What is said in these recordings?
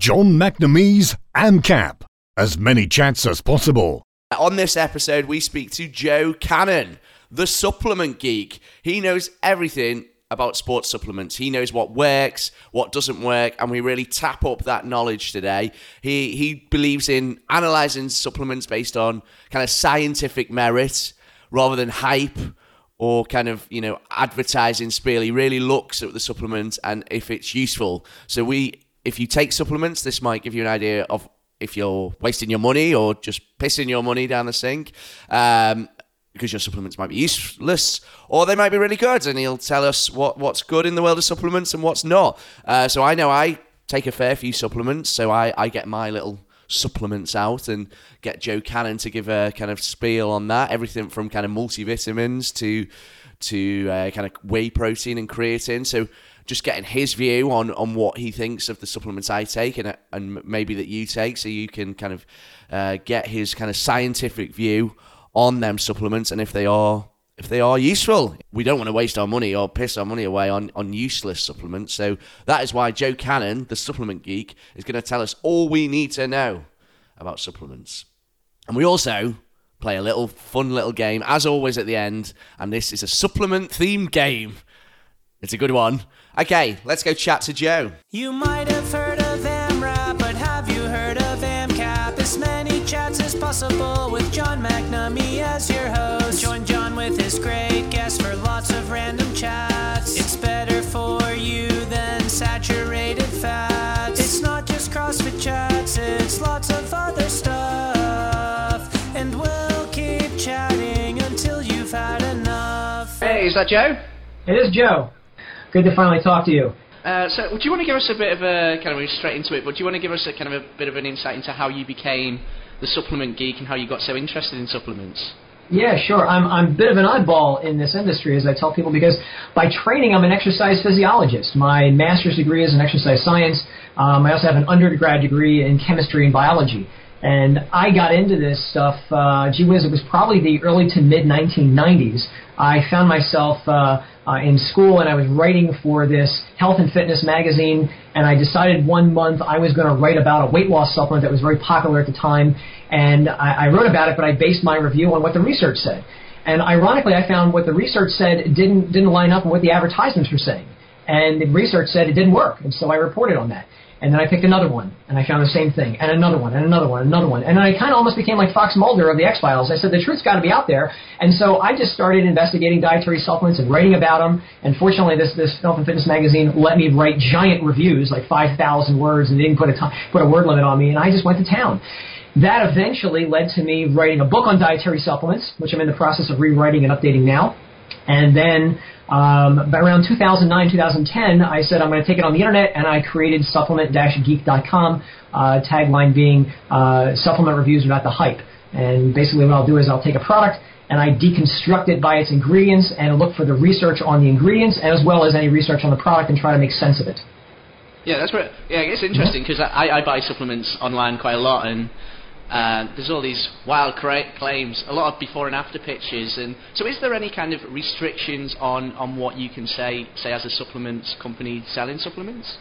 John McNamee's AMCAP. As many chats as possible. On this episode, we speak to Joe Cannon, the supplement geek. He knows everything about sports supplements. He knows what works, what doesn't work, and we really tap up that knowledge today. He he believes in analyzing supplements based on kind of scientific merit rather than hype or kind of you know advertising spiel. He really looks at the supplement and if it's useful. So we if you take supplements, this might give you an idea of if you're wasting your money or just pissing your money down the sink. Um, because your supplements might be useless or they might be really good, and he'll tell us what, what's good in the world of supplements and what's not. Uh, so I know I take a fair few supplements, so I, I get my little supplements out and get Joe Cannon to give a kind of spiel on that. Everything from kind of multivitamins to to uh, kind of whey protein and creatine. So just getting his view on, on what he thinks of the supplements I take and and maybe that you take, so you can kind of uh, get his kind of scientific view on them supplements and if they are if they are useful. We don't want to waste our money or piss our money away on, on useless supplements. So that is why Joe Cannon, the supplement geek, is going to tell us all we need to know about supplements. And we also play a little fun little game, as always at the end. And this is a supplement themed game. It's a good one. Okay, let's go chat to Joe. You might have heard of AMRAP, but have you heard of AMCAP? As many chats as possible with John McNamee as your host. Join John with his great guests for lots of random chats. It's better for you than saturated fats. It's not just CrossFit chats, it's lots of other stuff. And we'll keep chatting until you've had enough. Hey, is that Joe? It is Joe. Good to finally talk to you. Uh, so, do you want to give us a bit of a kind of we're straight into it? But do you want to give us a kind of a bit of an insight into how you became the supplement geek and how you got so interested in supplements? Yeah, sure. I'm, I'm a bit of an oddball in this industry, as I tell people, because by training, I'm an exercise physiologist. My master's degree is in exercise science. Um, I also have an undergrad degree in chemistry and biology. And I got into this stuff, uh, gee whiz, it was probably the early to mid 1990s. I found myself uh, uh, in school and I was writing for this health and fitness magazine, and I decided one month I was going to write about a weight loss supplement that was very popular at the time, and I, I wrote about it, but I based my review on what the research said. And ironically, I found what the research said didn't didn't line up with what the advertisements were saying, and the research said it didn't work, and so I reported on that. And then I picked another one, and I found the same thing, and another one, and another one, and another one. And then I kind of almost became like Fox Mulder of the X Files. I said the truth's got to be out there, and so I just started investigating dietary supplements and writing about them. And fortunately, this this Health and Fitness magazine let me write giant reviews, like 5,000 words, and they didn't put a t- put a word limit on me. And I just went to town. That eventually led to me writing a book on dietary supplements, which I'm in the process of rewriting and updating now. And then um, around 2009, 2010, I said I'm going to take it on the internet, and I created supplement-geek.com. Uh, tagline being uh, supplement reviews are not the hype. And basically, what I'll do is I'll take a product and I deconstruct it by its ingredients and look for the research on the ingredients as well as any research on the product and try to make sense of it. Yeah, that's right. Yeah, it's interesting because I, I buy supplements online quite a lot, and uh, there's all these wild claims, a lot of before and after pictures. And so, is there any kind of restrictions on, on what you can say, say as a supplements company selling supplements?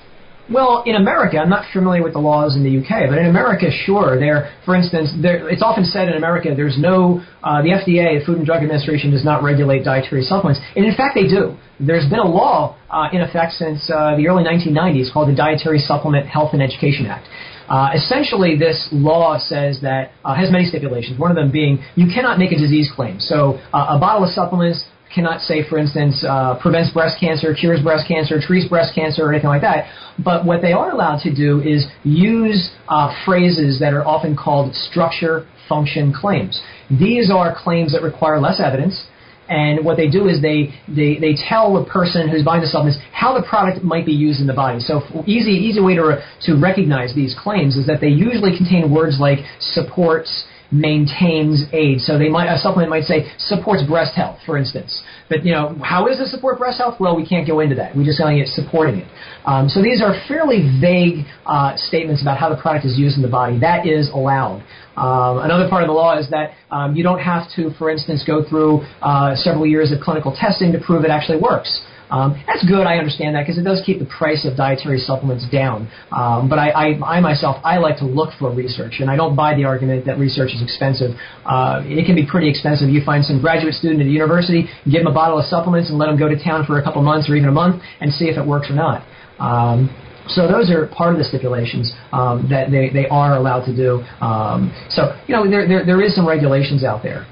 Well, in America, I'm not familiar with the laws in the UK, but in America, sure. There, for instance, there, it's often said in America there's no, uh, the FDA, the Food and Drug Administration, does not regulate dietary supplements, and in fact they do. There's been a law uh, in effect since uh, the early 1990s called the Dietary Supplement Health and Education Act. Uh, essentially, this law says that uh, has many stipulations. One of them being you cannot make a disease claim. So uh, a bottle of supplements cannot say, for instance, uh, prevents breast cancer, cures breast cancer, treats breast cancer, or anything like that. But what they are allowed to do is use uh, phrases that are often called structure function claims. These are claims that require less evidence. And what they do is they, they, they tell the person who's buying the supplements how the product might be used in the body. So easy easy way to, to recognize these claims is that they usually contain words like supports, maintains aids. So they might a supplement might say supports breast health, for instance. But you know, how is it support breast health? Well, we can't go into that. We just only get supporting it. Um, so these are fairly vague uh, statements about how the product is used in the body. That is allowed. Um, another part of the law is that um, you don't have to, for instance, go through uh, several years of clinical testing to prove it actually works. Um, that's good. I understand that because it does keep the price of dietary supplements down. Um, but I, I, I myself, I like to look for research, and I don't buy the argument that research is expensive. Uh, it can be pretty expensive. You find some graduate student at a university, give them a bottle of supplements, and let them go to town for a couple months or even a month and see if it works or not. Um, so those are part of the stipulations um, that they, they are allowed to do. Um, so you know there, there there is some regulations out there.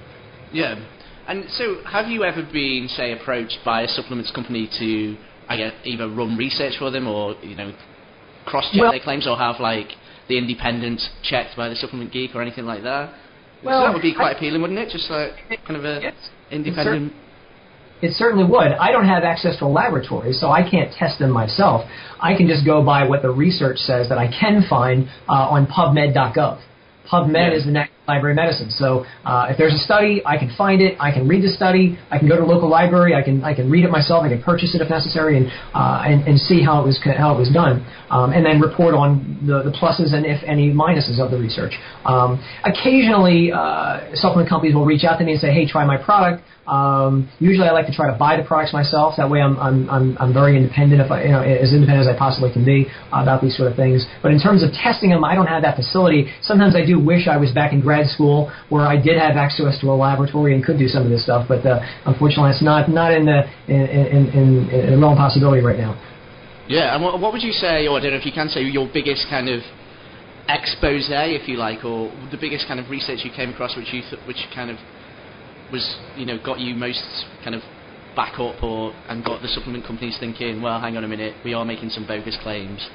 Yeah. And so, have you ever been, say, approached by a supplements company to, I guess, either run research for them or, you know, cross-check Well- their claims, or have like the independent checked by the supplement geek or anything like that? Well, that would be quite I- appealing, wouldn't it? Just like kind of a Yes. independent. It certainly would. I don't have access to a laboratory, so I can't test them myself. I can just go by what the research says that I can find uh, on PubMed.gov. PubMed Yeah. is the National Library Medicine. So uh, if there's a study, I can find it. I can read the study. I can go to a local library. I can I can read it myself. I can purchase it if necessary, and uh, and, and see how it was how it was done, um, and then report on the, the pluses and if any minuses of the research. Um, occasionally, uh, supplement companies will reach out to me and say, "Hey, try my product." Um, usually, I like to try to buy the products myself. That way, I'm I'm I'm, I'm very independent, if I, you know, as independent as I possibly can be about these sort of things. But in terms of testing them, I don't have that facility. Sometimes I do wish I was back in grad school where I did have access to a laboratory and could do some of this stuff. But uh, unfortunately, it's not not in the in in, in, in a realm of possibility right now. Yeah, and what, what would you say, or I don't know if you can say, your biggest kind of expose, if you like, or the biggest kind of research you came across, which you th- which kind of was, you know, got you most kind of back up, or and got the supplement companies thinking, well, hang on a minute, we are making some bogus claims.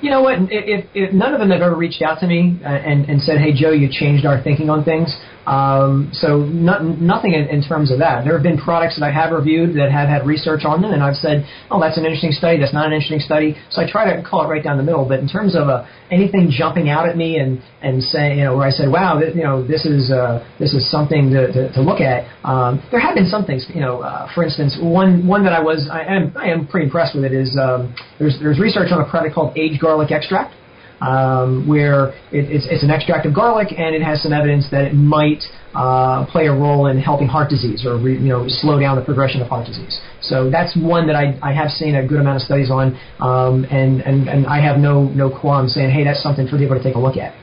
You know what? If, if, none of them have ever reached out to me uh, and, and said, "Hey, Joe, you changed our thinking on things," um, so no, nothing in, in terms of that. There have been products that I have reviewed that have had research on them, and I've said, "Oh, that's an interesting study. That's not an interesting study." So I try to call it right down the middle. But in terms of uh, anything jumping out at me and and saying, you know, where I said, "Wow, th- you know, this is uh, this is something to, to, to look at," um, there have been some things. You know, uh, for instance, one one that I was I am I am pretty impressed with it is um, there's there's research on a product called Aged Garlic Extract um, where it, it's, it's an extract of garlic and it has some evidence that it might uh, play a role in helping heart disease or re, you know slow down the progression of heart disease. So that's one that I, I have seen a good amount of studies on, um, and, and, and I have no no qualms saying, hey, that's something for people to take a look at.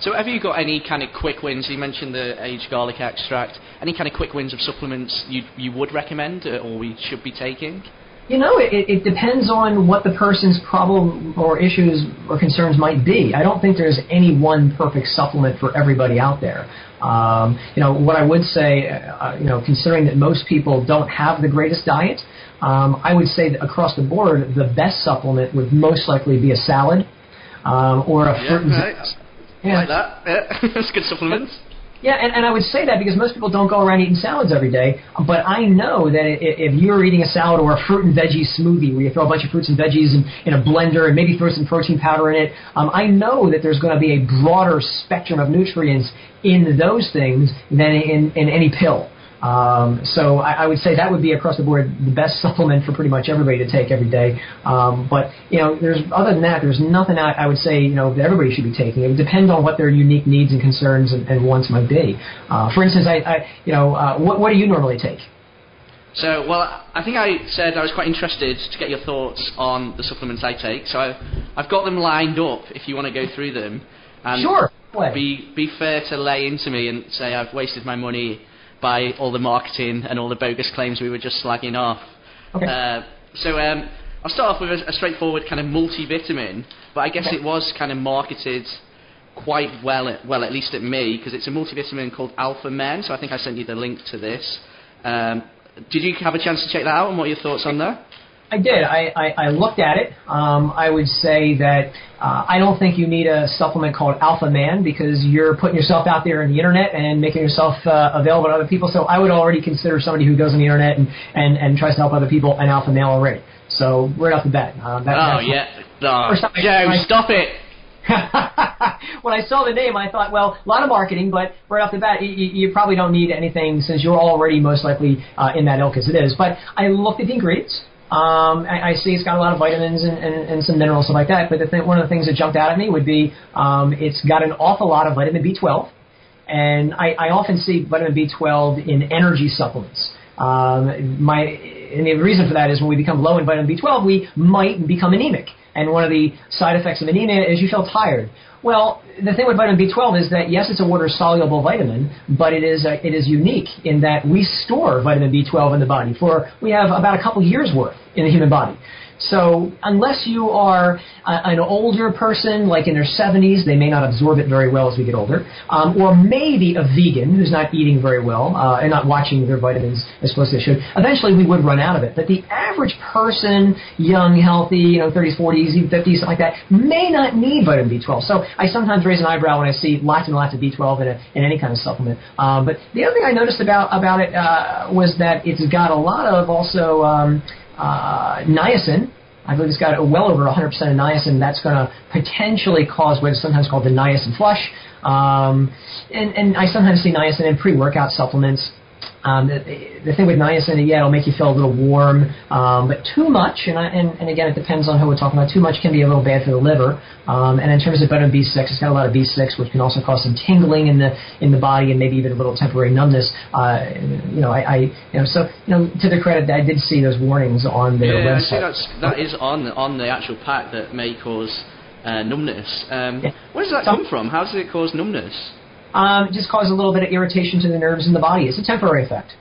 So have you got any kind of quick wins? You mentioned the aged garlic extract. Any kind of quick wins of supplements you you would recommend uh, or we should be taking? You know, it, it depends on what the person's problem or issues or concerns might be. I don't think there's any one perfect supplement for everybody out there. Um, you know, what I would say, uh, you know, considering that most people don't have the greatest diet, um, I would say that across the board, the best supplement would most likely be a salad um, or a fruit and right. yeah. Like that. Yeah. That's good supplements. Yeah, and, and I would say that because most people don't go around eating salads every day. But I know that i- if you're eating a salad or a fruit and veggie smoothie where you throw a bunch of fruits and veggies in, in a blender and maybe throw some protein powder in it, um, I know that there's going to be a broader spectrum of nutrients in those things than in, in any pill. Um, so I, I would say that would be across the board the best supplement for pretty much everybody to take every day. Um, but you know, there's other than that, there's nothing I, I would say you know that everybody should be taking. It would depend on what their unique needs and concerns and, and wants might be. Uh, for instance, I, I you know, uh, what, what do you normally take? So, well, I think I said I was quite interested to get your thoughts on the supplements I take. So I, I've got them lined up if you want to go through them. And Sure. Be be fair to lay into me and say I've wasted my money by all the marketing and all the bogus claims we were just slagging off. Okay. Uh, so um, I'll start off with a, a straightforward kind of multivitamin, but I guess Okay. it was kind of marketed quite well, at, well at least at me, because it's a multivitamin called Alpha Men. So I think I sent you the link to this. Um, did you have a chance to check that out, and what are your thoughts on that? I did. I, I, I looked at it. Um, I would say that uh, I don't think you need a supplement called Alpha Man because you're putting yourself out there on the internet and making yourself uh, available to other people. So I would already consider somebody who goes on the internet and, and, and tries to help other people an alpha male already. So right off the bat. Um, that, Oh yeah, no, I- Joe, I- stop it. when I saw the name, I thought, well, a lot of marketing, but right off the bat, you, you probably don't need anything since you're already most likely uh, in that ilk as it is. But I looked at the ingredients. Um, I, I see it's got a lot of vitamins and, and, and some minerals stuff like that. But the thing, one of the things that jumped out at me would be um, it's got an awful lot of vitamin B12, and I, I often see vitamin B12 in energy supplements. Um, my and the reason for that is when we become low in vitamin B12, we might become anemic. And one of the side effects of anemia is you feel tired. Well, the thing with vitamin B12 is that yes, it's a water soluble vitamin, but it is uh, it is unique in that we store vitamin B12 in the body for we have about a couple years worth in the human body. So unless you are a, an older person, like in their 70s, they may not absorb it very well as we get older, um, or maybe a vegan who's not eating very well uh, and not watching their vitamins as close as they should. Eventually, we would run out of it. But the average person, young, healthy, you know, 30s, 40s, even 50s, something like that, may not need vitamin B12. So I sometimes raise an eyebrow when I see lots and lots of B12 in, a, in any kind of supplement. Um, but the other thing I noticed about about it uh, was that it's got a lot of also. Um, uh, niacin. I believe it's got well over 100% of niacin. That's going to potentially cause what's sometimes called the niacin flush. Um, and, and I sometimes see niacin in pre-workout supplements. Um, the, the thing with niacin, yeah, it'll make you feel a little warm, um, but too much, and, I, and, and again, it depends on who we're talking about. Too much can be a little bad for the liver. Um, and in terms of vitamin B6, it's got a lot of B6, which can also cause some tingling in the in the body and maybe even a little temporary numbness. Uh, you know, I, I you know, so you know, to their credit, I did see those warnings on their yeah, website. That's, that is on on the actual pack that may cause uh, numbness. Um, Yeah. Where does that So- come from? How does it cause numbness? Um, just cause a little bit of irritation to the nerves in the body. It's a temporary effect.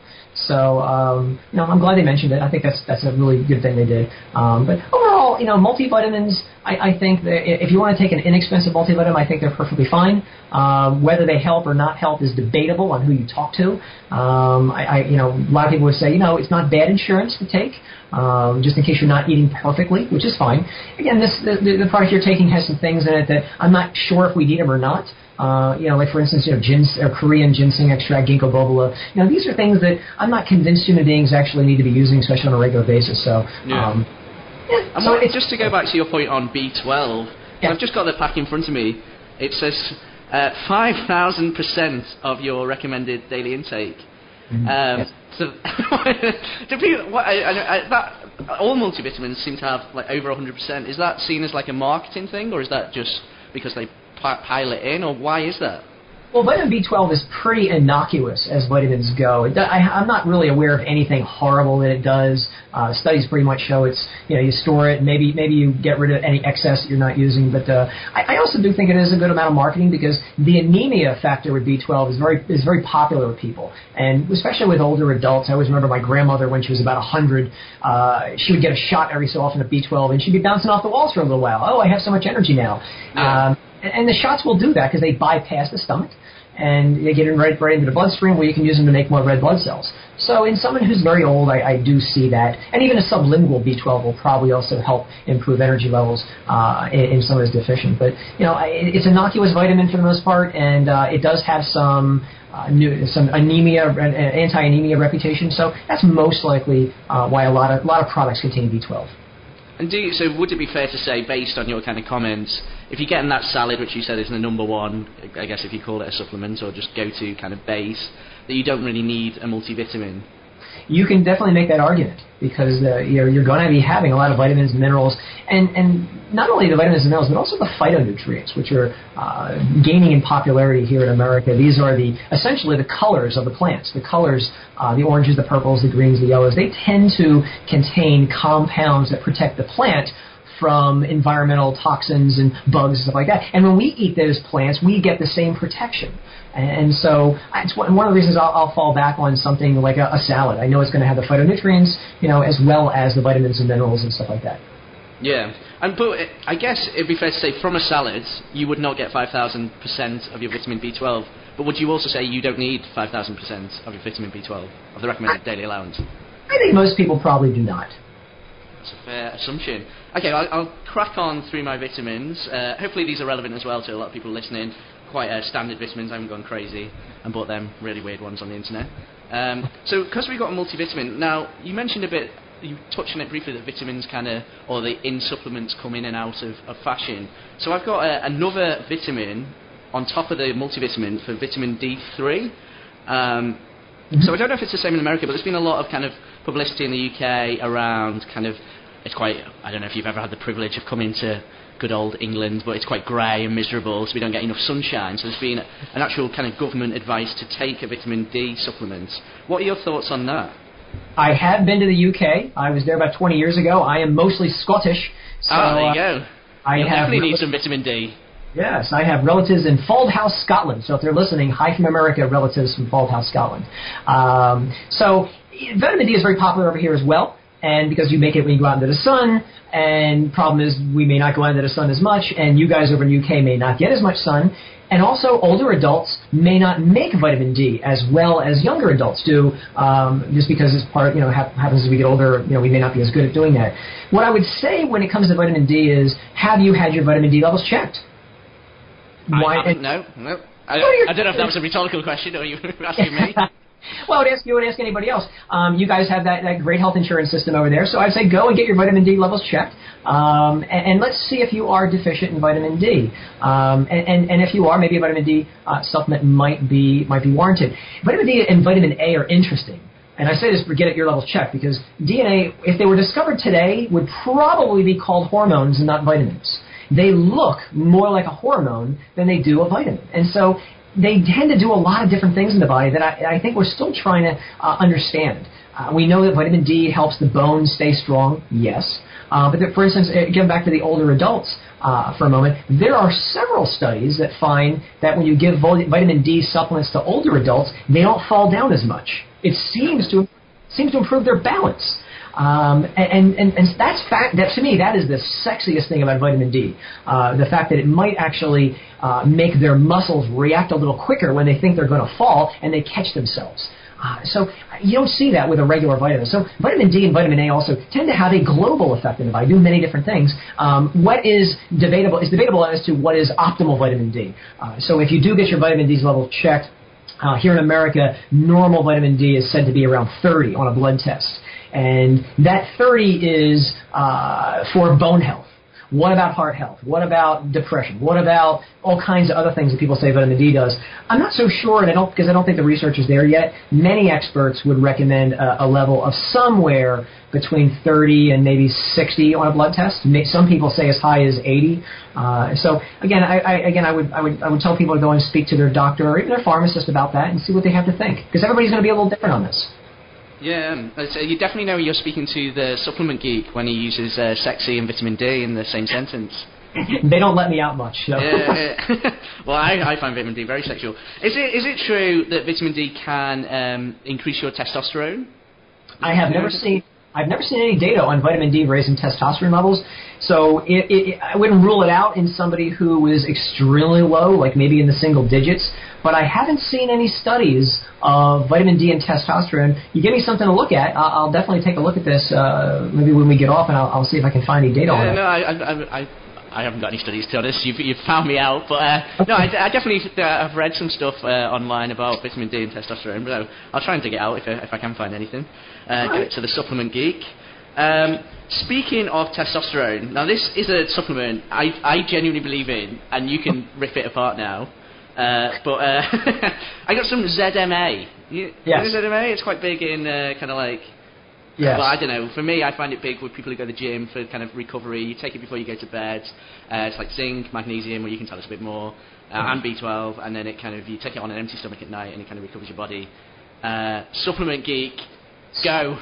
So, um, you know, I'm glad they mentioned it. I think that's that's a really good thing they did. Um, but overall, you know, multivitamins, I, I think that if you want to take an inexpensive multivitamin, I think they're perfectly fine. Um, whether they help or not help is debatable on who you talk to. Um, I, I, you know, a lot of people would say, you know, it's not bad insurance to take, um, just in case you're not eating perfectly, which is fine. Again, this the, the, product you're taking has some things in it that I'm not sure if we need them or not. Uh, you know, like for instance, you know, gins, uh, Korean ginseng extract, ginkgo biloba. You know, these are things that I'm not convinced human beings actually need to be using, especially on a regular basis. So, Yeah. um, yeah, And so just to go back to your point on B12, Yeah. I've just got the pack in front of me. It says uh, 5,000% of your recommended daily intake. Mm-hmm. Um, So, do people, what, I, I, that, all multivitamins seem to have like over 100%. Is that seen as like a marketing thing, or is that just because they pile it in, or why is that? Well, vitamin B12 is pretty innocuous as vitamins go. It I, I'm not really aware of anything horrible that it does. Uh, studies pretty much show it's you know you store it, maybe maybe you get rid of any excess that you're not using. But uh, I, I also do think it is a good amount of marketing because the anemia factor with B12 is very is very popular with people, and especially with older adults. I always remember my grandmother when she was about 100, uh, she would get a shot every so often of B12, and she'd be bouncing off the walls for a little while. Oh, I have so much energy now. Yeah. Um, and, and the shots will do that because they bypass the stomach and they get in right, right into the bloodstream where you can use them to make more red blood cells. So in someone who's very old, I, I do see that. And even a sublingual B12 will probably also help improve energy levels uh, in, in someone who's deficient. But, you know, it's innocuous vitamin for the most part, and uh, it does have some uh, new, some anemia, uh, anti-anemia reputation. So that's most likely uh, why a lot of, a lot of products contain B12. And do you, so would it be fair to say, based on your kind of comments, if you're getting that salad, which you said is the number one, I guess if you call it a supplement or just go-to kind of base, that you don't really need a multivitamin? You can definitely make that argument because uh, you're, you're going to be having a lot of vitamins and minerals, and, and not only the vitamins and minerals, but also the phytonutrients, which are uh, gaining in popularity here in America. These are the essentially the colors of the plants. The colors, uh, the oranges, the purples, the greens, the yellows. They tend to contain compounds that protect the plant from environmental toxins and bugs and stuff like that. And when we eat those plants, we get the same protection. And so it's one of the reasons I'll, I'll fall back on something like a, a salad. I know it's going to have the phytonutrients, you know, as well as the vitamins and minerals and stuff like that. Yeah, and but it, I guess it'd be fair to say from a salad you would not get five thousand percent of your vitamin B12. But would you also say you don't need five thousand percent of your vitamin B12 of the recommended daily allowance? I think most people probably do not. That's a fair assumption. Okay, I'll, I'll crack on through my vitamins. Uh, hopefully these are relevant as well to a lot of people listening. Quite uh, standard vitamins. I haven't gone crazy and bought them really weird ones on the internet. Um, so, because we've got a multivitamin, now you mentioned a bit, you touched on it briefly that vitamins kind of, or the in supplements come in and out of, of fashion. So I've got uh, another vitamin on top of the multivitamin for vitamin D3. Um, so I don't know if it's the same in America, but there's been a lot of kind of publicity in the UK around kind of it's quite I don't know if you've ever had the privilege of coming to good old England, but it's quite grey and miserable, so we don't get enough sunshine. So there's been an actual kind of government advice to take a vitamin D supplement. What are your thoughts on that? I have been to the UK. I was there about 20 years ago. I am mostly Scottish. So, oh, there you uh, go. I You'll have definitely need some vitamin D. Yes, I have relatives in Fauldhouse, Scotland. So if they're listening, hi from America, relatives from Fauldhouse, Scotland. Um, so vitamin D is very popular over here as well. And because you make it when you go out into the sun, and problem is we may not go out into the sun as much, and you guys over in the UK may not get as much sun. And also, older adults may not make vitamin D as well as younger adults do, um, just because it's part, you know, hap- happens as we get older. You know, we may not be as good at doing that. What I would say when it comes to vitamin D is, have you had your vitamin D levels checked? I haven't, no, no. I, I don't know if that was a rhetorical question or you were asking me. well, I would ask you, would ask anybody else. Um, you guys have that, that great health insurance system over there, so I'd say go and get your vitamin D levels checked, um, and, and let's see if you are deficient in vitamin D. Um, and, and, and if you are, maybe a vitamin D uh, supplement might be might be warranted. Vitamin D and vitamin A are interesting. And I say this for get it your levels checked because D and A, if they were discovered today, would probably be called hormones and not vitamins. They look more like a hormone than they do a vitamin. And so they tend to do a lot of different things in the body that I, I think we're still trying to uh, understand. Uh, we know that vitamin D helps the bones stay strong, yes. Uh, but that, for instance, uh, getting back to the older adults uh, for a moment, there are several studies that find that when you give vitamin D supplements to older adults, they don't fall down as much. It seems to seems to improve their balance. Um, and, and, and that's fact, that to me, that is the sexiest thing about vitamin D. Uh, the fact that it might actually uh, make their muscles react a little quicker when they think they're going to fall and they catch themselves. Uh, so you don't see that with a regular vitamin. So vitamin D and vitamin A also tend to have a global effect in the body, do many different things. Um, what is debatable is debatable as to what is optimal vitamin D. Uh, so if you do get your vitamin D level checked, uh, here in America, normal vitamin D is said to be around 30 on a blood test. And that 30 is uh, for bone health. What about heart health? What about depression? What about all kinds of other things that people say vitamin D does? I'm not so sure, and I don't because I don't think the research is there yet. Many experts would recommend a, a level of somewhere between 30 and maybe 60 on a blood test. Some people say as high as 80. Uh, so again, I, I, again, I would, I would, I would tell people to go and speak to their doctor or even their pharmacist about that and see what they have to think because everybody's going to be a little different on this. Yeah, um, so you definitely know you're speaking to the supplement geek when he uses uh, sexy and vitamin D in the same sentence. they don't let me out much. So. Yeah, yeah. well, I, I find vitamin D very sexual. Is it is it true that vitamin D can um, increase your testosterone? I have never seen. I've never seen any data on vitamin D raising testosterone levels, so it, it, I wouldn't rule it out in somebody who is extremely low, like maybe in the single digits. But I haven't seen any studies of vitamin D and testosterone. You give me something to look at, I'll, I'll definitely take a look at this. Uh, maybe when we get off, and I'll, I'll see if I can find any data on it. no, I, I, I, I haven't got any studies to honest. You've, you've found me out, but uh, no, I, I definitely uh, I've read some stuff uh, online about vitamin D and testosterone. But no, I'll try and dig it out if I, if I can find anything. Uh, get it to the supplement geek. Um, speaking of testosterone, now this is a supplement I, I genuinely believe in, and you can rip it apart now. Uh, but uh, I got some ZMA. You, Yes. you know ZMA? It's quite big in uh, kind of like Yes. well, I don't know. For me, I find it big with people who go to the gym for kind of recovery. You take it before you go to bed. Uh, it's like zinc, magnesium, where you can tell us a bit more, uh, and B12, and then it kind of you take it on an empty stomach at night, and it kind of recovers your body. Uh, supplement geek, go.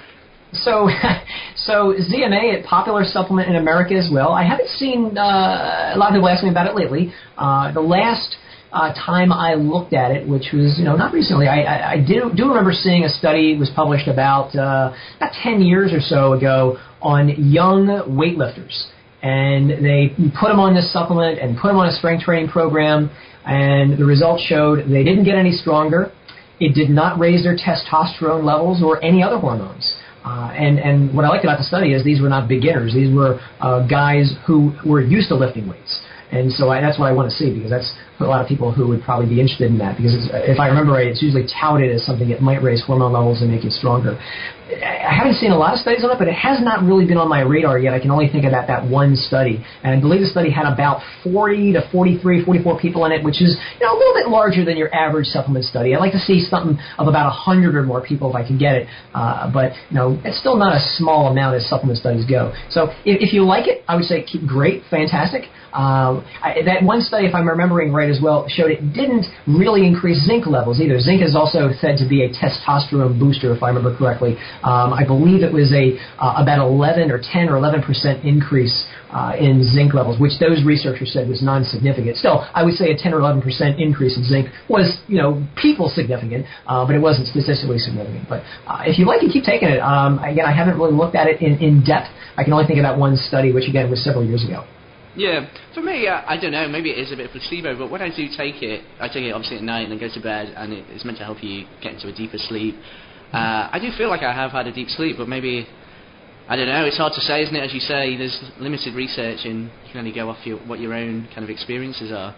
So, so ZMA, a popular supplement in America as well. I haven't seen uh, a lot of people ask me about it lately. Uh, the last uh, time I looked at it, which was you know not recently, I, I, I do do remember seeing a study was published about uh, about ten years or so ago on young weightlifters, and they put them on this supplement and put them on a strength training program, and the results showed they didn't get any stronger. It did not raise their testosterone levels or any other hormones. Uh, and, and what I liked about the study is these were not beginners. These were uh, guys who were used to lifting weights. And so I, that's what I want to see because that's a lot of people who would probably be interested in that because if I remember right, it's usually touted as something that might raise hormone levels and make you stronger. I haven't seen a lot of studies on it, but it has not really been on my radar yet. I can only think about that one study. And I believe the study had about 40 to 43, 44 people in it, which is you know, a little bit larger than your average supplement study. I'd like to see something of about 100 or more people if I can get it. Uh, but you know, it's still not a small amount as supplement studies go. So if, if you like it, I would say keep great, fantastic. Um, I, that one study, if I'm remembering right as well, showed it didn't really increase zinc levels either. Zinc is also said to be a testosterone booster, if I remember correctly. Um, I believe it was a uh, about 11 or 10 or 11 percent increase uh, in zinc levels, which those researchers said was non-significant. Still, I would say a 10 or 11 percent increase in zinc was, you know, people significant, uh, but it wasn't statistically significant. But uh, if you like it, keep taking it. Um, again, I haven't really looked at it in, in depth. I can only think that one study, which again was several years ago. Yeah, for me, uh, I don't know. Maybe it is a bit placebo, but when I do take it, I take it obviously at night and then go to bed, and it, it's meant to help you get into a deeper sleep. Uh, I do feel like I have had a deep sleep, but maybe I don't know. It's hard to say, isn't it? As you say, there's limited research, and you can only go off your, what your own kind of experiences are.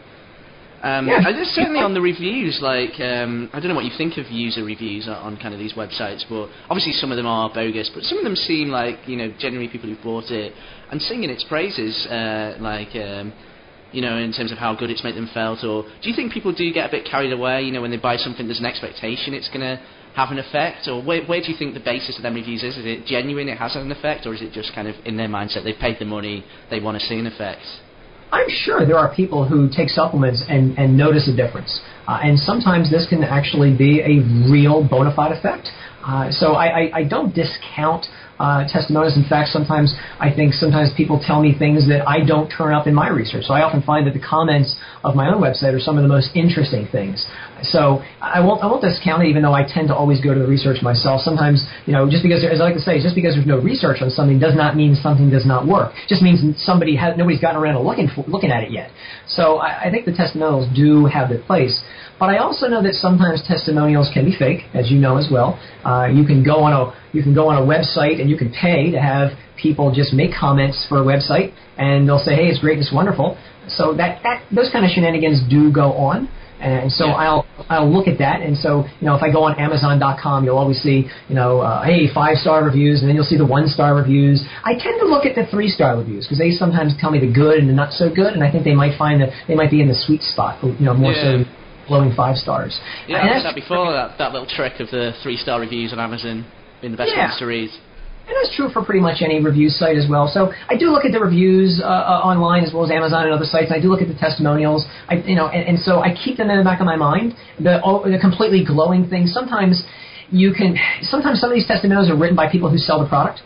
Um, Yeah. I certainly on the reviews, like um, I don't know what you think of user reviews on, kind of these websites, but obviously some of them are bogus, but some of them seem like you know generally people who've bought it and singing its praises, uh, like um, you know in terms of how good it's made them felt. Or do you think people do get a bit carried away? You know when they buy something, there's an expectation it's going to have an effect, or where, where do you think the basis of them reviews is? Is it genuine, it has an effect, or is it just kind of in their mindset they've paid the money, they want to see an effect? I'm sure there are people who take supplements and, and notice a difference. Uh, and sometimes this can actually be a real bona fide effect. Uh, so I, I, I don't discount uh, testimonials. In fact, sometimes I think sometimes people tell me things that I don't turn up in my research. So I often find that the comments of my own website are some of the most interesting things. So I won't I won't discount it, even though I tend to always go to the research myself. Sometimes you know just because as I like to say, just because there's no research on something does not mean something does not work. Just means somebody has nobody's gotten around to looking for, looking at it yet. So I, I think the testimonials do have their place. But I also know that sometimes testimonials can be fake, as you know as well. Uh, you can go on a you can go on a website and you can pay to have people just make comments for a website, and they'll say, "Hey, it's great, it's wonderful." So that that those kind of shenanigans do go on. And so Yeah. I'll I'll look at that, and so you know if I go on Amazon.com, you'll always see you know uh, hey five star reviews, and then you'll see the one star reviews. I tend to look at the three star reviews because they sometimes tell me the good and the not so good, and I think they might find that they might be in the sweet spot, you know more Yeah. so glowing five stars. Yeah, And I've said that before. That that little trick of the three star reviews on Amazon being the best Yeah. ones to read. And that's true for pretty much any review site as well. So I do look at the reviews uh, uh, online as well as Amazon and other sites. And I do look at the testimonials. I, you know, and, and so I keep them in the back of my mind. The, the completely glowing things. Sometimes you can. Sometimes some of these testimonials are written by people who sell the product,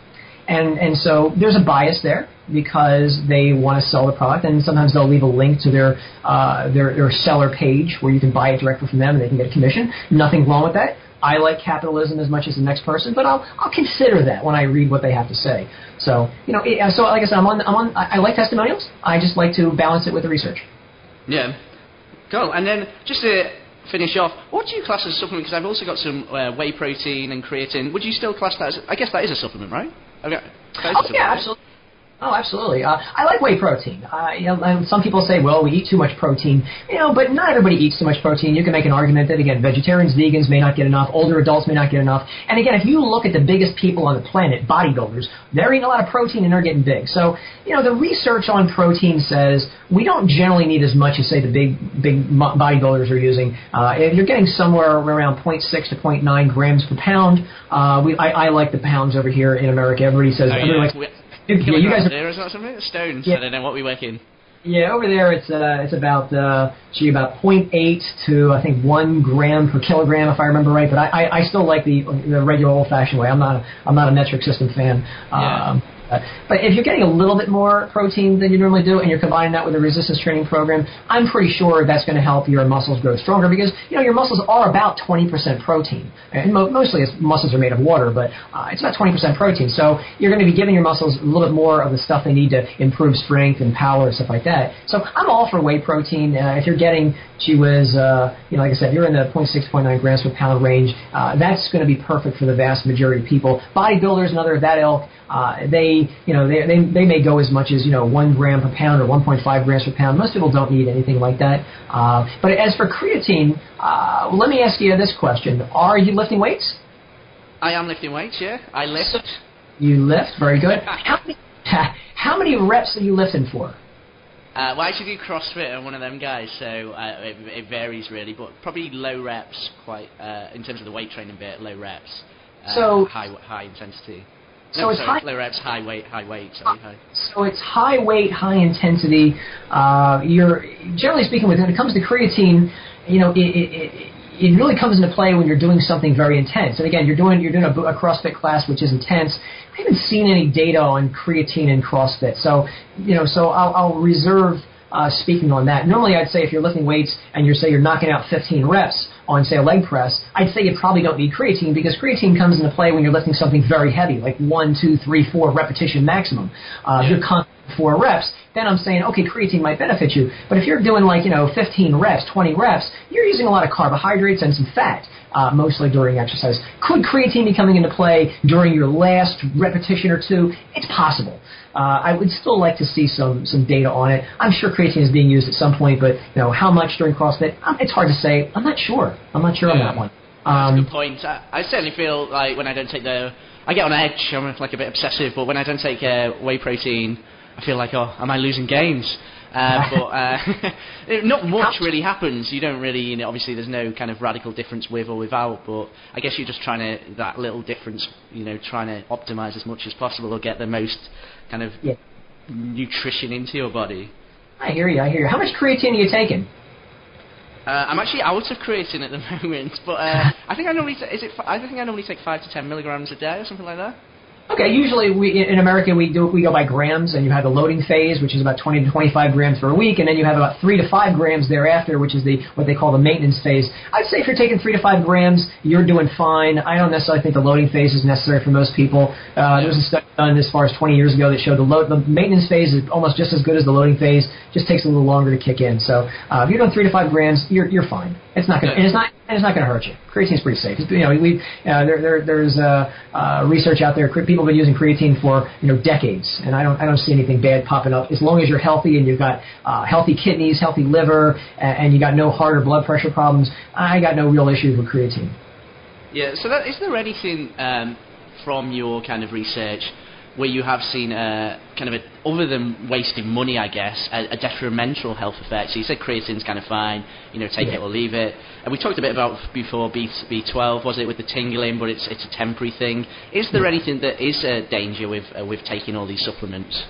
and and so there's a bias there because they want to sell the product, and sometimes they'll leave a link to their uh, their their seller page where you can buy it directly from them and they can get a commission. Nothing wrong with that. I like capitalism as much as the next person, but I'll I'll consider that when I read what they have to say. So you know, it- so like I said, I'm on I'm on. I I like testimonials. I just like to balance it with the research. Yeah. Cool. And then just to finish off, what do you class as a supplement? Because I've also got some uh, whey protein and creatine. Would you still class that as? I guess that is a supplement, right? Is a Oh yeah, absolutely. Oh, absolutely. Uh, I like whey protein. Uh, you know, and some people say, well, we eat too much protein. You know, but not everybody eats too much protein. You can make an argument that again, vegetarians, vegans may not get enough. Older adults may not get enough. And again, if you look at the biggest people on the planet, bodybuilders, they're eating a lot of protein and they're getting big. So, you know, the research on protein says we don't generally need as much as say the big big bodybuilders are using. Uh, if you're getting somewhere around 0.6 to 0.9 grams per pound. Uh, we, I, I like the pounds over here in America. Everybody says Oh, everybody yeah. likes Yeah, you guys are there, is that something? Stones. Yeah. I don't know what we work in. Yeah, over there it's uh, it's about uh, gee about 0.8 to I think one gram per kilogram if I remember right. But I, I, I still like the the regular old fashioned way. I'm not a, I'm not a metric system fan. Yeah. Um, but if you're getting a little bit more protein than you normally do, and you're combining that with a resistance training program, I'm pretty sure that's going to help your muscles grow stronger because you know your muscles are about 20% protein, and mo- mostly muscles are made of water, but uh, it's about 20% protein. So you're going to be giving your muscles a little bit more of the stuff they need to improve strength and power and stuff like that. So I'm all for whey protein. Uh, if you're getting, gee was, uh, you know, like I said, you're in the 0.6, 0.9 grams per pound range. Uh, that's going to be perfect for the vast majority of people. Bodybuilders and other of that ilk, uh, they, you know, they, they, they may go as much as, you know, one gram per pound or 1.5 grams per pound. Most people don't need anything like that. Uh, but as for creatine, uh, let me ask you this question. Are you lifting weights? I am lifting weights. Yeah, I lift. You lift, very good. How many, how many reps are you lifting for? Uh, well, I actually do CrossFit. I'm one of them guys, so uh, it, it varies really, but probably low reps, quite uh, in terms of the weight training bit, low reps. Uh, So- high high intensity. So no, it's sorry, high- low reps, high weight, high weight. Sorry, high. So it's high weight, high intensity. Uh, you're generally speaking, when it comes to creatine, you know, it, it, it, it really comes into play when you're doing something very intense. And again, you're doing you're doing a, a CrossFit class which is intense. I haven't seen any data on creatine and CrossFit, so you know, so I'll, I'll reserve uh, speaking on that. Normally, I'd say if you're lifting weights and you're say you're knocking out 15 reps on say a leg press, I'd say you probably don't need creatine because creatine comes into play when you're lifting something very heavy, like one, two, three, four repetition maximum. Uh, You're con- four reps, then I'm saying, okay, creatine might benefit you. But if you're doing like, you know, 15 reps, 20 reps, you're using a lot of carbohydrates and some fat, uh, mostly during exercise. Could creatine be coming into play during your last repetition or two? It's possible. Uh, I would still like to see some, some data on it. I'm sure creatine is being used at some point, but, you know, how much during CrossFit? Um, it's hard to say. I'm not sure. I'm not sure on that one. That's a Um, good point. I, I certainly feel like when I don't take the, I get on edge. I'm like a bit obsessive, but when I don't take uh, whey protein, I feel like, oh, am I losing games? Uh, but uh, not much really happens. You don't really, you know, obviously there's no kind of radical difference with or without, but I guess you're just trying to that little difference, you know, trying to optimize as much as possible or get the most kind of Yeah. nutrition into your body. I hear you. I hear you. How much creatine are you taking? Uh, I'm actually out of creatine at the moment, but uh, I think I normally ta- is it. fi- I think I normally take five to ten milligrams a day or something like that. Okay, usually we in America we do we go by grams, and you have the loading phase, which is about 20 to 25 grams per week, and then you have about three to five grams thereafter, which is the what they call the maintenance phase. I'd say if you're taking three to five grams, you're doing fine. I don't necessarily think the loading phase is necessary for most people. Uh, There was a study done as far as 20 years ago that showed the load, the maintenance phase is almost just as good as the loading phase, just takes a little longer to kick in. So uh, if you're doing three to five grams, you're you're fine. It's not gonna, and it's not and it's not going to hurt you. Creatine's pretty safe. It's, you know, we uh, there, there there's uh, uh, research out there. People have been using creatine for you know decades, and I don't I don't see anything bad popping up as long as you're healthy and you've got uh, healthy kidneys, healthy liver, and, and you got no heart or blood pressure problems. I got no real issues with creatine. Yeah. So, that, is there anything um, from your kind of research where you have seen uh, kind of a, other than wasting money, I guess, a, a detrimental health effect? So you said creatine's kind of fine, you know, take Yeah. it or leave it. And we talked a bit about before B B12, was it with the tingling, but it's it's a temporary thing. Is there anything that is a danger with uh, with taking all these supplements?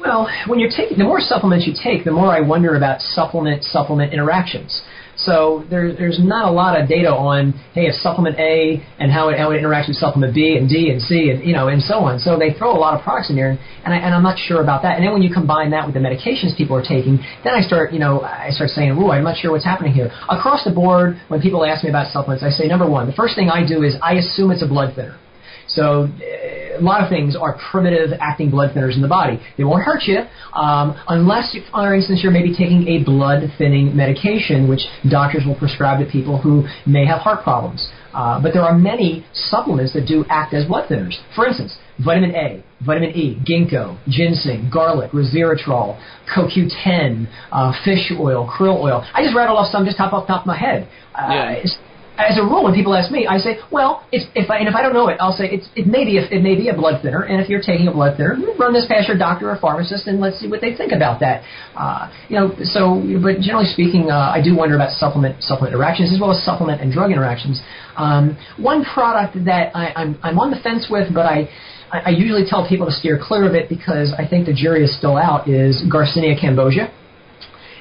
Well, when you're taking the more supplements you take, the more I wonder about supplement supplement interactions. So there, there's not a lot of data on hey, if supplement A and how it, how it interacts with supplement B and D and C and you know and so on. So they throw a lot of products in there, and, and, I, and I'm not sure about that. And then when you combine that with the medications people are taking, then I start you know I start saying, ooh, I'm not sure what's happening here. Across the board, when people ask me about supplements, I say number one, the first thing I do is I assume it's a blood thinner. So a lot of things are primitive acting blood thinners in the body. They won't hurt you um, unless, you, for instance, you're maybe taking a blood thinning medication, which doctors will prescribe to people who may have heart problems. Uh, but there are many supplements that do act as blood thinners. For instance, vitamin A, vitamin E, ginkgo, ginseng, garlic, resveratrol, CoQ10, uh, fish oil, krill oil. I just rattled off some just top off the top of my head. Uh, Yeah. As a rule, when people ask me, I say, well, it's, if I, and if I don't know it, I'll say it's, it may be a, it may be a blood thinner, and if you're taking a blood thinner, run this past your doctor or pharmacist, and let's see what they think about that. Uh, you know, so, but generally speaking, uh, I do wonder about supplement supplement interactions as well as supplement and drug interactions. Um, one product that I, I'm I'm on the fence with, but. I I usually tell people to steer clear of it because I think the jury is still out. Is Garcinia cambogia,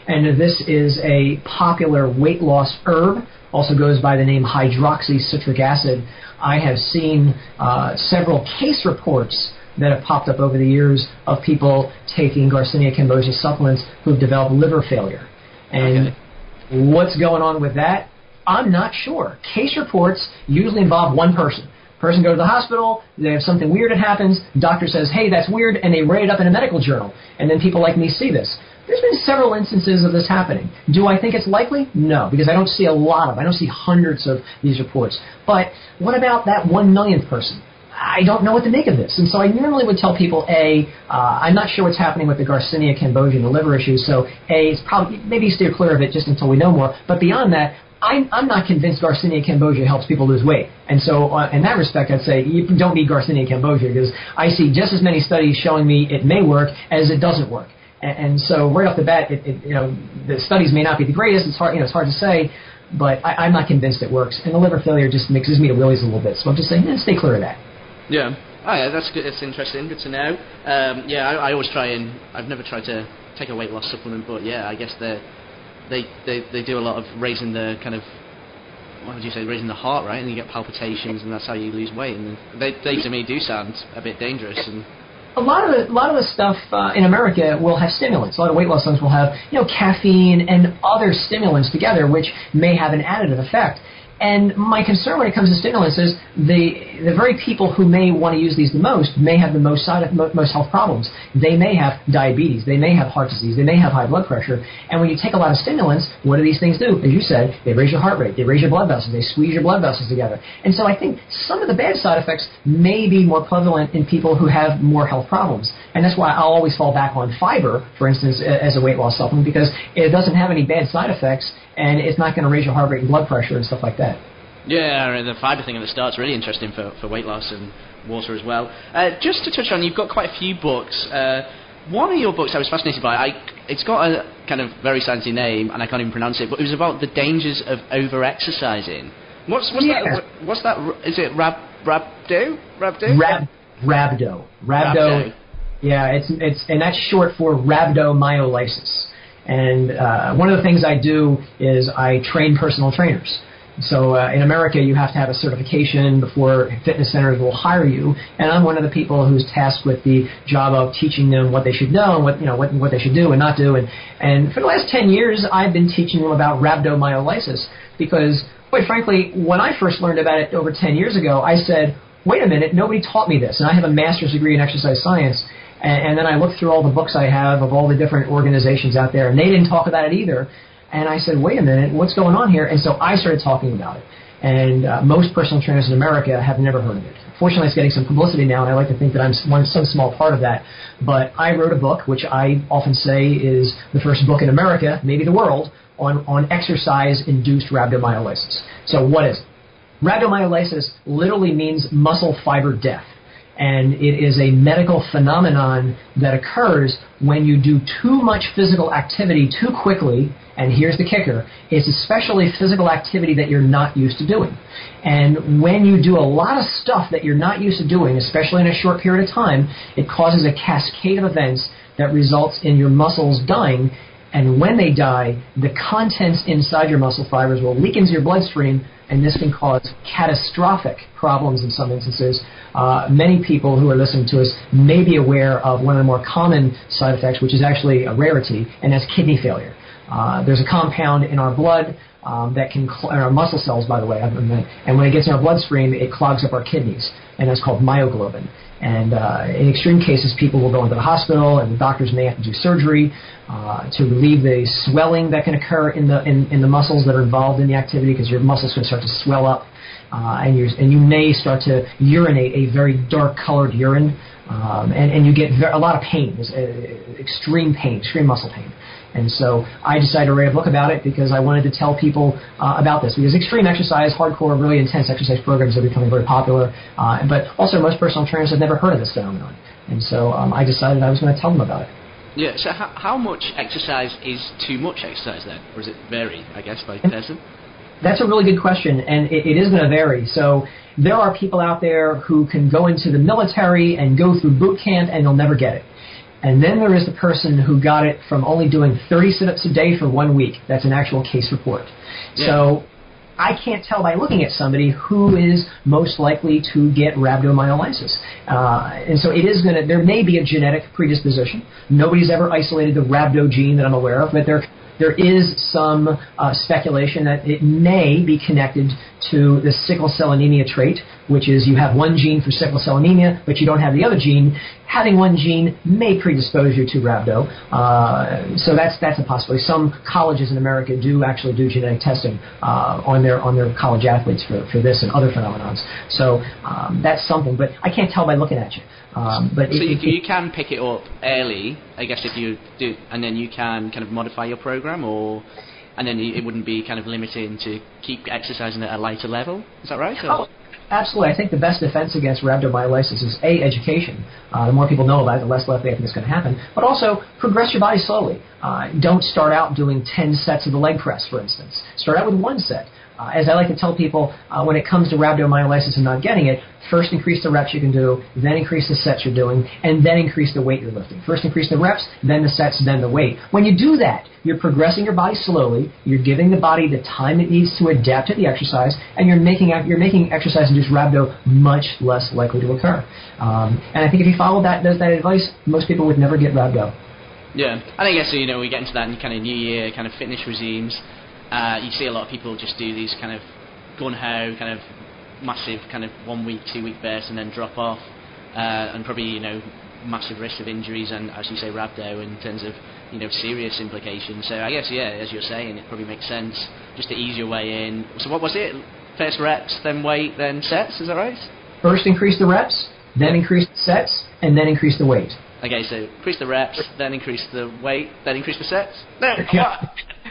and this is a popular weight loss herb. Also goes by the name hydroxycitric acid. I have seen uh, several case reports that have popped up over the years of people taking Garcinia cambogia supplements who've developed liver failure. And Okay. what's going on with that? I'm not sure. Case reports usually involve one person. Person goes to the hospital, they have something weird that happens, doctor says, hey, that's weird, and they write it up in a medical journal. And then people like me see this. There's been several instances of this happening. Do I think it's likely? No, because I don't see a lot of, I don't see hundreds of these reports. But what about that one millionth person? I don't know what to make of this. And so I normally would tell people, A, uh, I'm not sure what's happening with the Garcinia cambogia the liver issue, so A, it's probably, maybe steer clear of it just until we know more. But beyond that, I'm, I'm not convinced Garcinia Cambogia helps people lose weight. And so, uh, in that respect, I'd say you don't need Garcinia Cambogia because I see just as many studies showing me it may work as it doesn't work. And, so, right off the bat, it, it, you know, the studies may not be the greatest. It's hard, you know, it's hard to say, but I, I'm not convinced it works. And the liver failure just mixes me to willies a little bit. So I'm just saying, eh, stay clear of that. Yeah. Oh yeah, that's good. That's interesting. Good to know. Um, yeah, I, I always try and I've never tried to take a weight loss supplement, but yeah, I guess they they they they do a lot of raising the kind of what would you say, raising the heart, right? And you get palpitations, and that's how you lose weight. And they they to me do sound a bit dangerous. And a lot of the, a lot of the stuff uh, in America will have stimulants. A lot of weight loss supplements will have you know caffeine and other stimulants together, which may have an additive effect. And my concern when it comes to stimulants is the the very people who may want to use these the most may have the most side most health problems. They may have diabetes, they may have heart disease, they may have high blood pressure. And when you take a lot of stimulants, what do these things do? As you said, they raise your heart rate, they raise your blood vessels, they squeeze your blood vessels together. And so I think some of the bad side effects may be more prevalent in people who have more health problems. And that's why I'll always fall back on fiber, for instance, as a weight loss supplement because it doesn't have any bad side effects and it's not going to raise your heart rate and blood pressure and stuff like that. Yeah, the fibre thing at the start's really interesting for, for weight loss and water as well. Uh, just to touch on, you've got quite a few books. Uh, one of your books I was fascinated by. I, it's got a kind of very sciencey name, and I can't even pronounce it. But it was about the dangers of over-exercising. What's, what's yeah. that? What's that? Is it Rab Rabdo? Rabdo? Rab Rhabdo. Rhabdo. Yeah, it's it's and that's short for rhabdomyolysis. And uh, one of the things I do is I train personal trainers. So uh, in America, you have to have a certification before fitness centers will hire you, and I'm one of the people who's tasked with the job of teaching them what they should know and what you know what what they should do and not do. And and for the last 10 years, I've been teaching them about rhabdomyolysis because, quite frankly, when I first learned about it over 10 years ago, I said, wait a minute, nobody taught me this, and I have a master's degree in exercise science. And, and then I looked through all the books I have of all the different organizations out there, and they didn't talk about it either. And I said, wait a minute, what's going on here? And so I started talking about it. And uh, most personal trainers in America have never heard of it. Fortunately, it's getting some publicity now, and I like to think that I'm one, some small part of that. But I wrote a book, which I often say is the first book in America, maybe the world, on, on exercise-induced rhabdomyolysis. So what is it? Rhabdomyolysis literally means muscle fiber death and it is a medical phenomenon that occurs when you do too much physical activity too quickly. And here's the kicker it's especially physical activity that you're not used to doing. And when you do a lot of stuff that you're not used to doing, especially in a short period of time, it causes a cascade of events that results in your muscles dying. And when they die, the contents inside your muscle fibers will leak into your bloodstream, and this can cause catastrophic problems in some instances uh, many people who are listening to us may be aware of one of the more common side effects, which is actually a rarity, and that's kidney failure. Uh, there's a compound in our blood um, that can, cl- our muscle cells, by the way, and when it gets in our bloodstream, it clogs up our kidneys, and that's called myoglobin. And uh, in extreme cases, people will go into the hospital, and the doctors may have to do surgery uh, to relieve the swelling that can occur in the in, in the muscles that are involved in the activity, because your muscles can start to swell up uh, and, you and you may start to urinate a very dark colored urine, um, and, and you get a lot of pain, uh, extreme pain, extreme muscle pain. And so I decided to write a book about it because I wanted to tell people uh, about this because extreme exercise, hardcore, really intense exercise programs are becoming very popular. Uh, but also most personal trainers have never heard of this phenomenon. And so um, I decided I was going to tell them about it. Yeah, so how, how much exercise is too much exercise then? Or does it vary, I guess, by person? That's a really good question, and it, it is going to vary. So there are people out there who can go into the military and go through boot camp and they'll never get it. And then there is the person who got it from only doing 30 sit-ups a day for one week. That's an actual case report. Yeah. So I can't tell by looking at somebody who is most likely to get rhabdomyolysis. Uh, and so it is going to, there may be a genetic predisposition. Nobody's ever isolated the rhabdo gene that I'm aware of, but there there is some uh, speculation that it may be connected to the sickle cell anemia trait, which is you have one gene for sickle cell anemia, but you don't have the other gene. Having one gene may predispose you to rhabdo, uh, so that's that's a possibility. Some colleges in America do actually do genetic testing uh, on their on their college athletes for, for this and other phenomenons. So um, that's something, but I can't tell by looking at you. Um, but so it, you, it, you can pick it up early, I guess, if you do, and then you can kind of modify your program, or and then it wouldn't be kind of limiting to keep exercising at a lighter level. Is that right? Oh, absolutely. I think the best defense against rhabdomyolysis is a education. Uh, the more people know about it, the less likely I think it's going to happen. But also progress your body slowly. Uh, don't start out doing 10 sets of the leg press, for instance. Start out with one set. Uh, as I like to tell people, uh, when it comes to rhabdomyolysis and not getting it, first increase the reps you can do, then increase the sets you're doing, and then increase the weight you're lifting. First increase the reps, then the sets, then the weight. When you do that, you're progressing your body slowly, you're giving the body the time it needs to adapt to the exercise, and you're making you're making exercise-induced rhabdo much less likely to occur. Um, and I think if you follow that that advice, most people would never get rhabdo. Yeah, I think you know we get into that kind of new year kind of fitness regimes uh, you see a lot of people just do these kind of gun ho, kind of massive kind of one week, two week bursts and then drop off, uh, and probably you know massive risk of injuries and as you say rhabdo in terms of you know serious implications. So I guess yeah, as you're saying, it probably makes sense just to ease your way in. So what was it? First reps, then weight, then sets. Is that right? First increase the reps, then increase the sets, and then increase the weight. Okay, so increase the reps, then increase the weight, then increase the sets. No, yeah.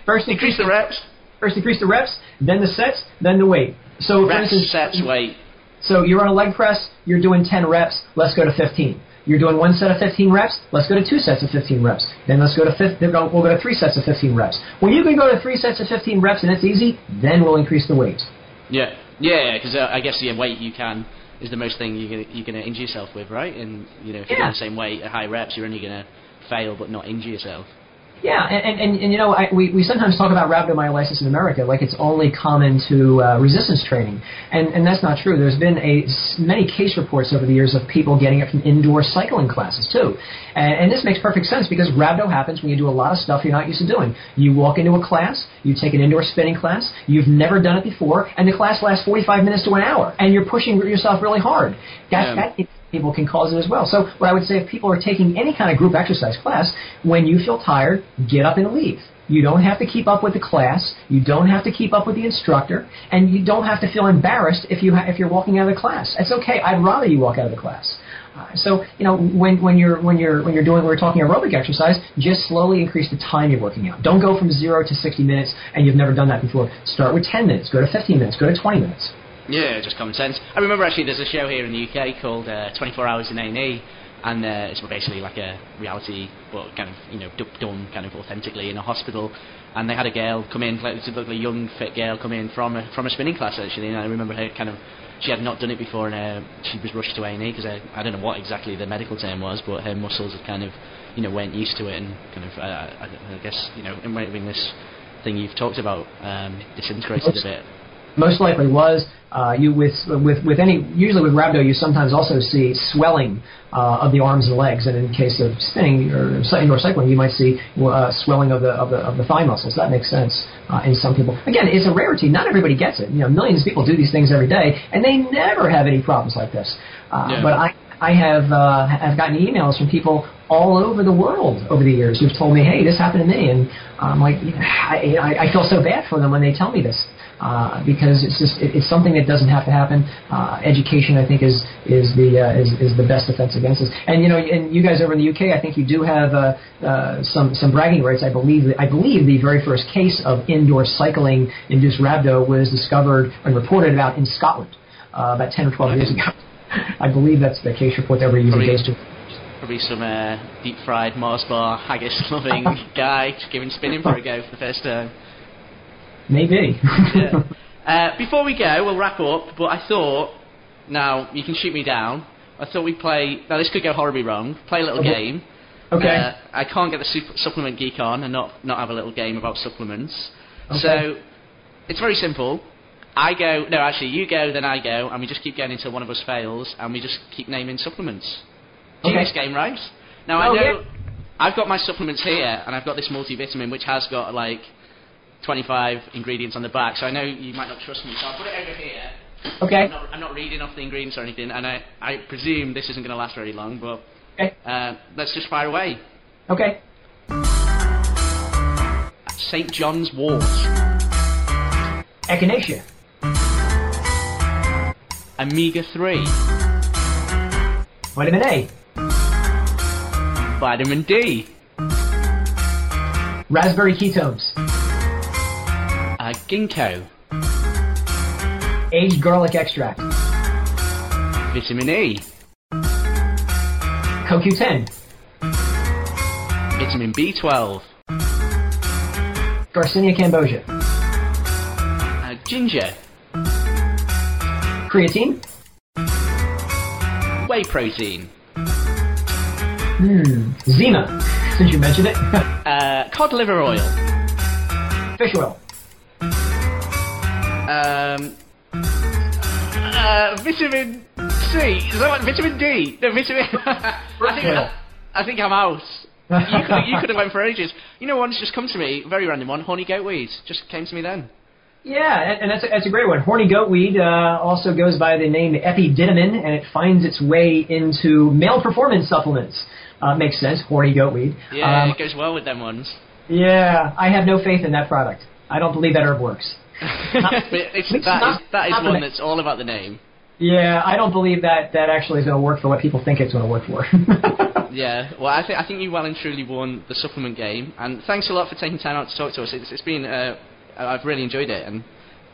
First increase the reps, First increase the reps, then the sets, then the weight. So reps, for instance, sets, weight. So you're on a leg press, you're doing 10 reps, let's go to 15. You're doing one set of 15 reps, let's go to two sets of 15 reps. Then let's go to fifth, we'll go to three sets of 15 reps. When you can go to three sets of 15 reps and it's easy, then we'll increase the weight. Yeah, yeah, because uh, I guess the weight you can is the most thing you're gonna, you're going to injure yourself with, right? And you know, if you're doing the same weight at high reps, you're only going to fail but not injure yourself. Yeah, and, and, and you know, I, we, we sometimes talk about rhabdomyolysis in America like it's only common to uh, resistance training, and, and that's not true. There's been a, many case reports over the years of people getting it from indoor cycling classes, too. And, and this makes perfect sense because rhabdo happens when you do a lot of stuff you're not used to doing. You walk into a class, you take an indoor spinning class, you've never done it before, and the class lasts 45 minutes to an hour, and you're pushing yourself really hard. That, yeah. that people can cause it as well. So what I would say if people are taking any kind of group exercise class, when you feel tired, get up and leave. You don't have to keep up with the class. You don't have to keep up with the instructor, and you don't have to feel embarrassed if you ha- if you're walking out of the class. It's okay. I'd rather you walk out of the class. Uh, so you know when when you're when you're when you're doing we're talking aerobic exercise, just slowly increase the time you're working out. Don't go from zero to 60 minutes and you've never done that before. Start with 10 minutes. Go to 15 minutes. Go to 20 minutes. Yeah, just common sense. I remember actually there's a show here in the UK called uh, 24 Hours in A&E, and uh, it's basically like a reality, but kind of you know done kind of authentically in a hospital. And they had a girl come in, like a a young fit girl come in from a, from a spinning class actually. And I remember her kind of she had not done it before, and uh, she was rushed to A&E because I, I don't know what exactly the medical term was, but her muscles had kind of you know weren't used to it, and kind of uh, I, I guess you know in doing this thing you've talked about um, disintegrated a bit most likely was. Uh, you with with with any usually with rhabdo you sometimes also see swelling uh, of the arms and legs, and in case of spinning or indoor cycling you might see uh, swelling of the of the of the thigh muscles. That makes sense uh, in some people. Again, it's a rarity. Not everybody gets it. You know, millions of people do these things every day, and they never have any problems like this. Uh, yeah. But I I have uh, have gotten emails from people all over the world over the years who've told me, "Hey, this happened to me," and I'm like, I, I feel so bad for them when they tell me this uh, because it's just it, it's something that doesn't have to happen. Uh, education, I think, is is the uh, is, is the best defense against this. And you know, and you guys over in the UK, I think you do have uh, uh, some some bragging rights. I believe I believe the very first case of indoor cycling induced rhabdo was discovered and reported about in Scotland uh, about 10 or 12 years ago. I believe that's the case report that we're using based probably some uh, deep fried Mars bar haggis loving guy giving spinning for a go for the first time. Maybe. yeah. uh, before we go, we'll wrap up. But I thought, now you can shoot me down. I thought we'd play. Now this could go horribly wrong. Play a little okay. game. Okay. Uh, I can't get the supplement geek on and not not have a little game about supplements. Okay. So it's very simple. I go. No, actually, you go, then I go, and we just keep going until one of us fails, and we just keep naming supplements. Genius okay. game, right? Now oh, I know. Yeah. I've got my supplements here, and I've got this multivitamin which has got like 25 ingredients on the back, so I know you might not trust me, so I'll put it over here. Okay. I'm not, I'm not reading off the ingredients or anything, and I, I presume this isn't going to last very long, but okay. uh, let's just fire away. Okay. St. John's wort. Echinacea. Omega 3. Vitamin A. Vitamin D. Raspberry ketones. Ginkgo. Aged garlic extract. Vitamin E. CoQ10. Vitamin B12. Garcinia cambogia. Uh, ginger. Creatine. Whey protein. Hmm. ZMA, since you mentioned it. Uh, cod liver oil. Fish oil. Um, uh, vitamin C. Is that what? Vitamin D? No, vitamin. I think oil. I think I'm out. You could you could have went for ages. You know, one's just come to me, very random one. Horny goatweed just came to me then. Yeah, and, that's, a, that's a great one. Horny goatweed uh, also goes by the name epimedium, and it finds its way into male performance supplements. Uh, makes sense, horny goatweed. Yeah, Um, it goes well with them ones. yeah, I have no faith in that product. I don't believe that herb works. but it's, It's that not- is that is one that's all about the name. Yeah, I don't believe that that actually is going to work for what people think it's going to work for. Yeah, well, I think I think you well and truly won the supplement game, and thanks a lot for taking time out to talk to us. It's, it's been uh, I've really enjoyed it and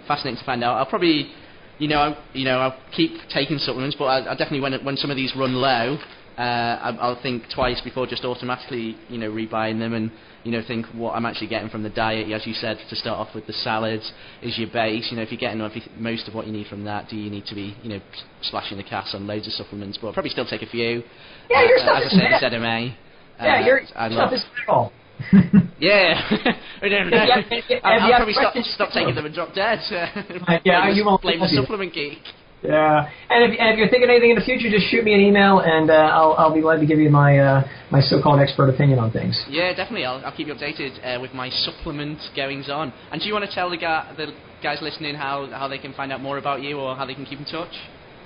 fascinating to find out. I'll probably, you know, I, you know, I'll keep taking supplements, but I, I definitely when when some of these run low, uh, I, I'll think twice before just automatically, you know, rebuying them and you know think what I'm actually getting from the diet. As you said, to start off with the salads is your base. You know, if you're getting every, most of what you need from that, do you need to be, you know, splashing the cash on loads of supplements? But I'll probably still take a few. Yeah, your Uh, stuff as I isn't said. ZMA. yeah, Uh, your I stuff love. is at. Yeah. I don't know. If you have- if you- if I'll, I'll probably stop, stop taking them and drop dead. yeah, blame you won't blame the supplement geek. Yeah, and if, and if you're thinking anything in the future, just shoot me an email, and uh, I'll I'll be glad to give you my uh, my so-called expert opinion on things. Yeah, definitely. I'll, I'll keep you updated uh, with my supplement goings on. And do you want to tell the, guy, the guys listening how, how they can find out more about you or how they can keep in touch?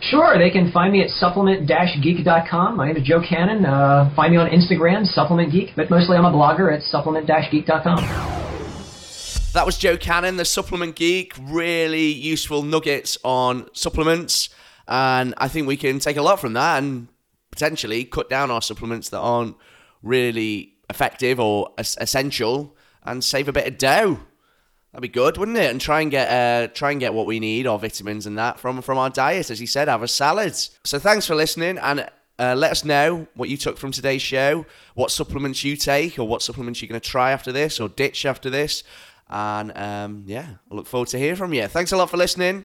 Sure, they can find me at supplement-geek.com. My name is Joe Cannon. Uh, find me on Instagram, Supplement Geek, but mostly I'm a blogger at supplement-geek.com. That was Joe Cannon, the supplement geek. Really useful nuggets on supplements. And I think we can take a lot from that and potentially cut down our supplements that aren't really effective or essential and save a bit of dough. That'd be good, wouldn't it? And try and get uh, try and get what we need, our vitamins and that from from our diet, as he said, have a salad. So thanks for listening, and uh, let us know what you took from today's show, what supplements you take, or what supplements you're going to try after this, or ditch after this. And um, yeah, I look forward to hearing from you. Thanks a lot for listening.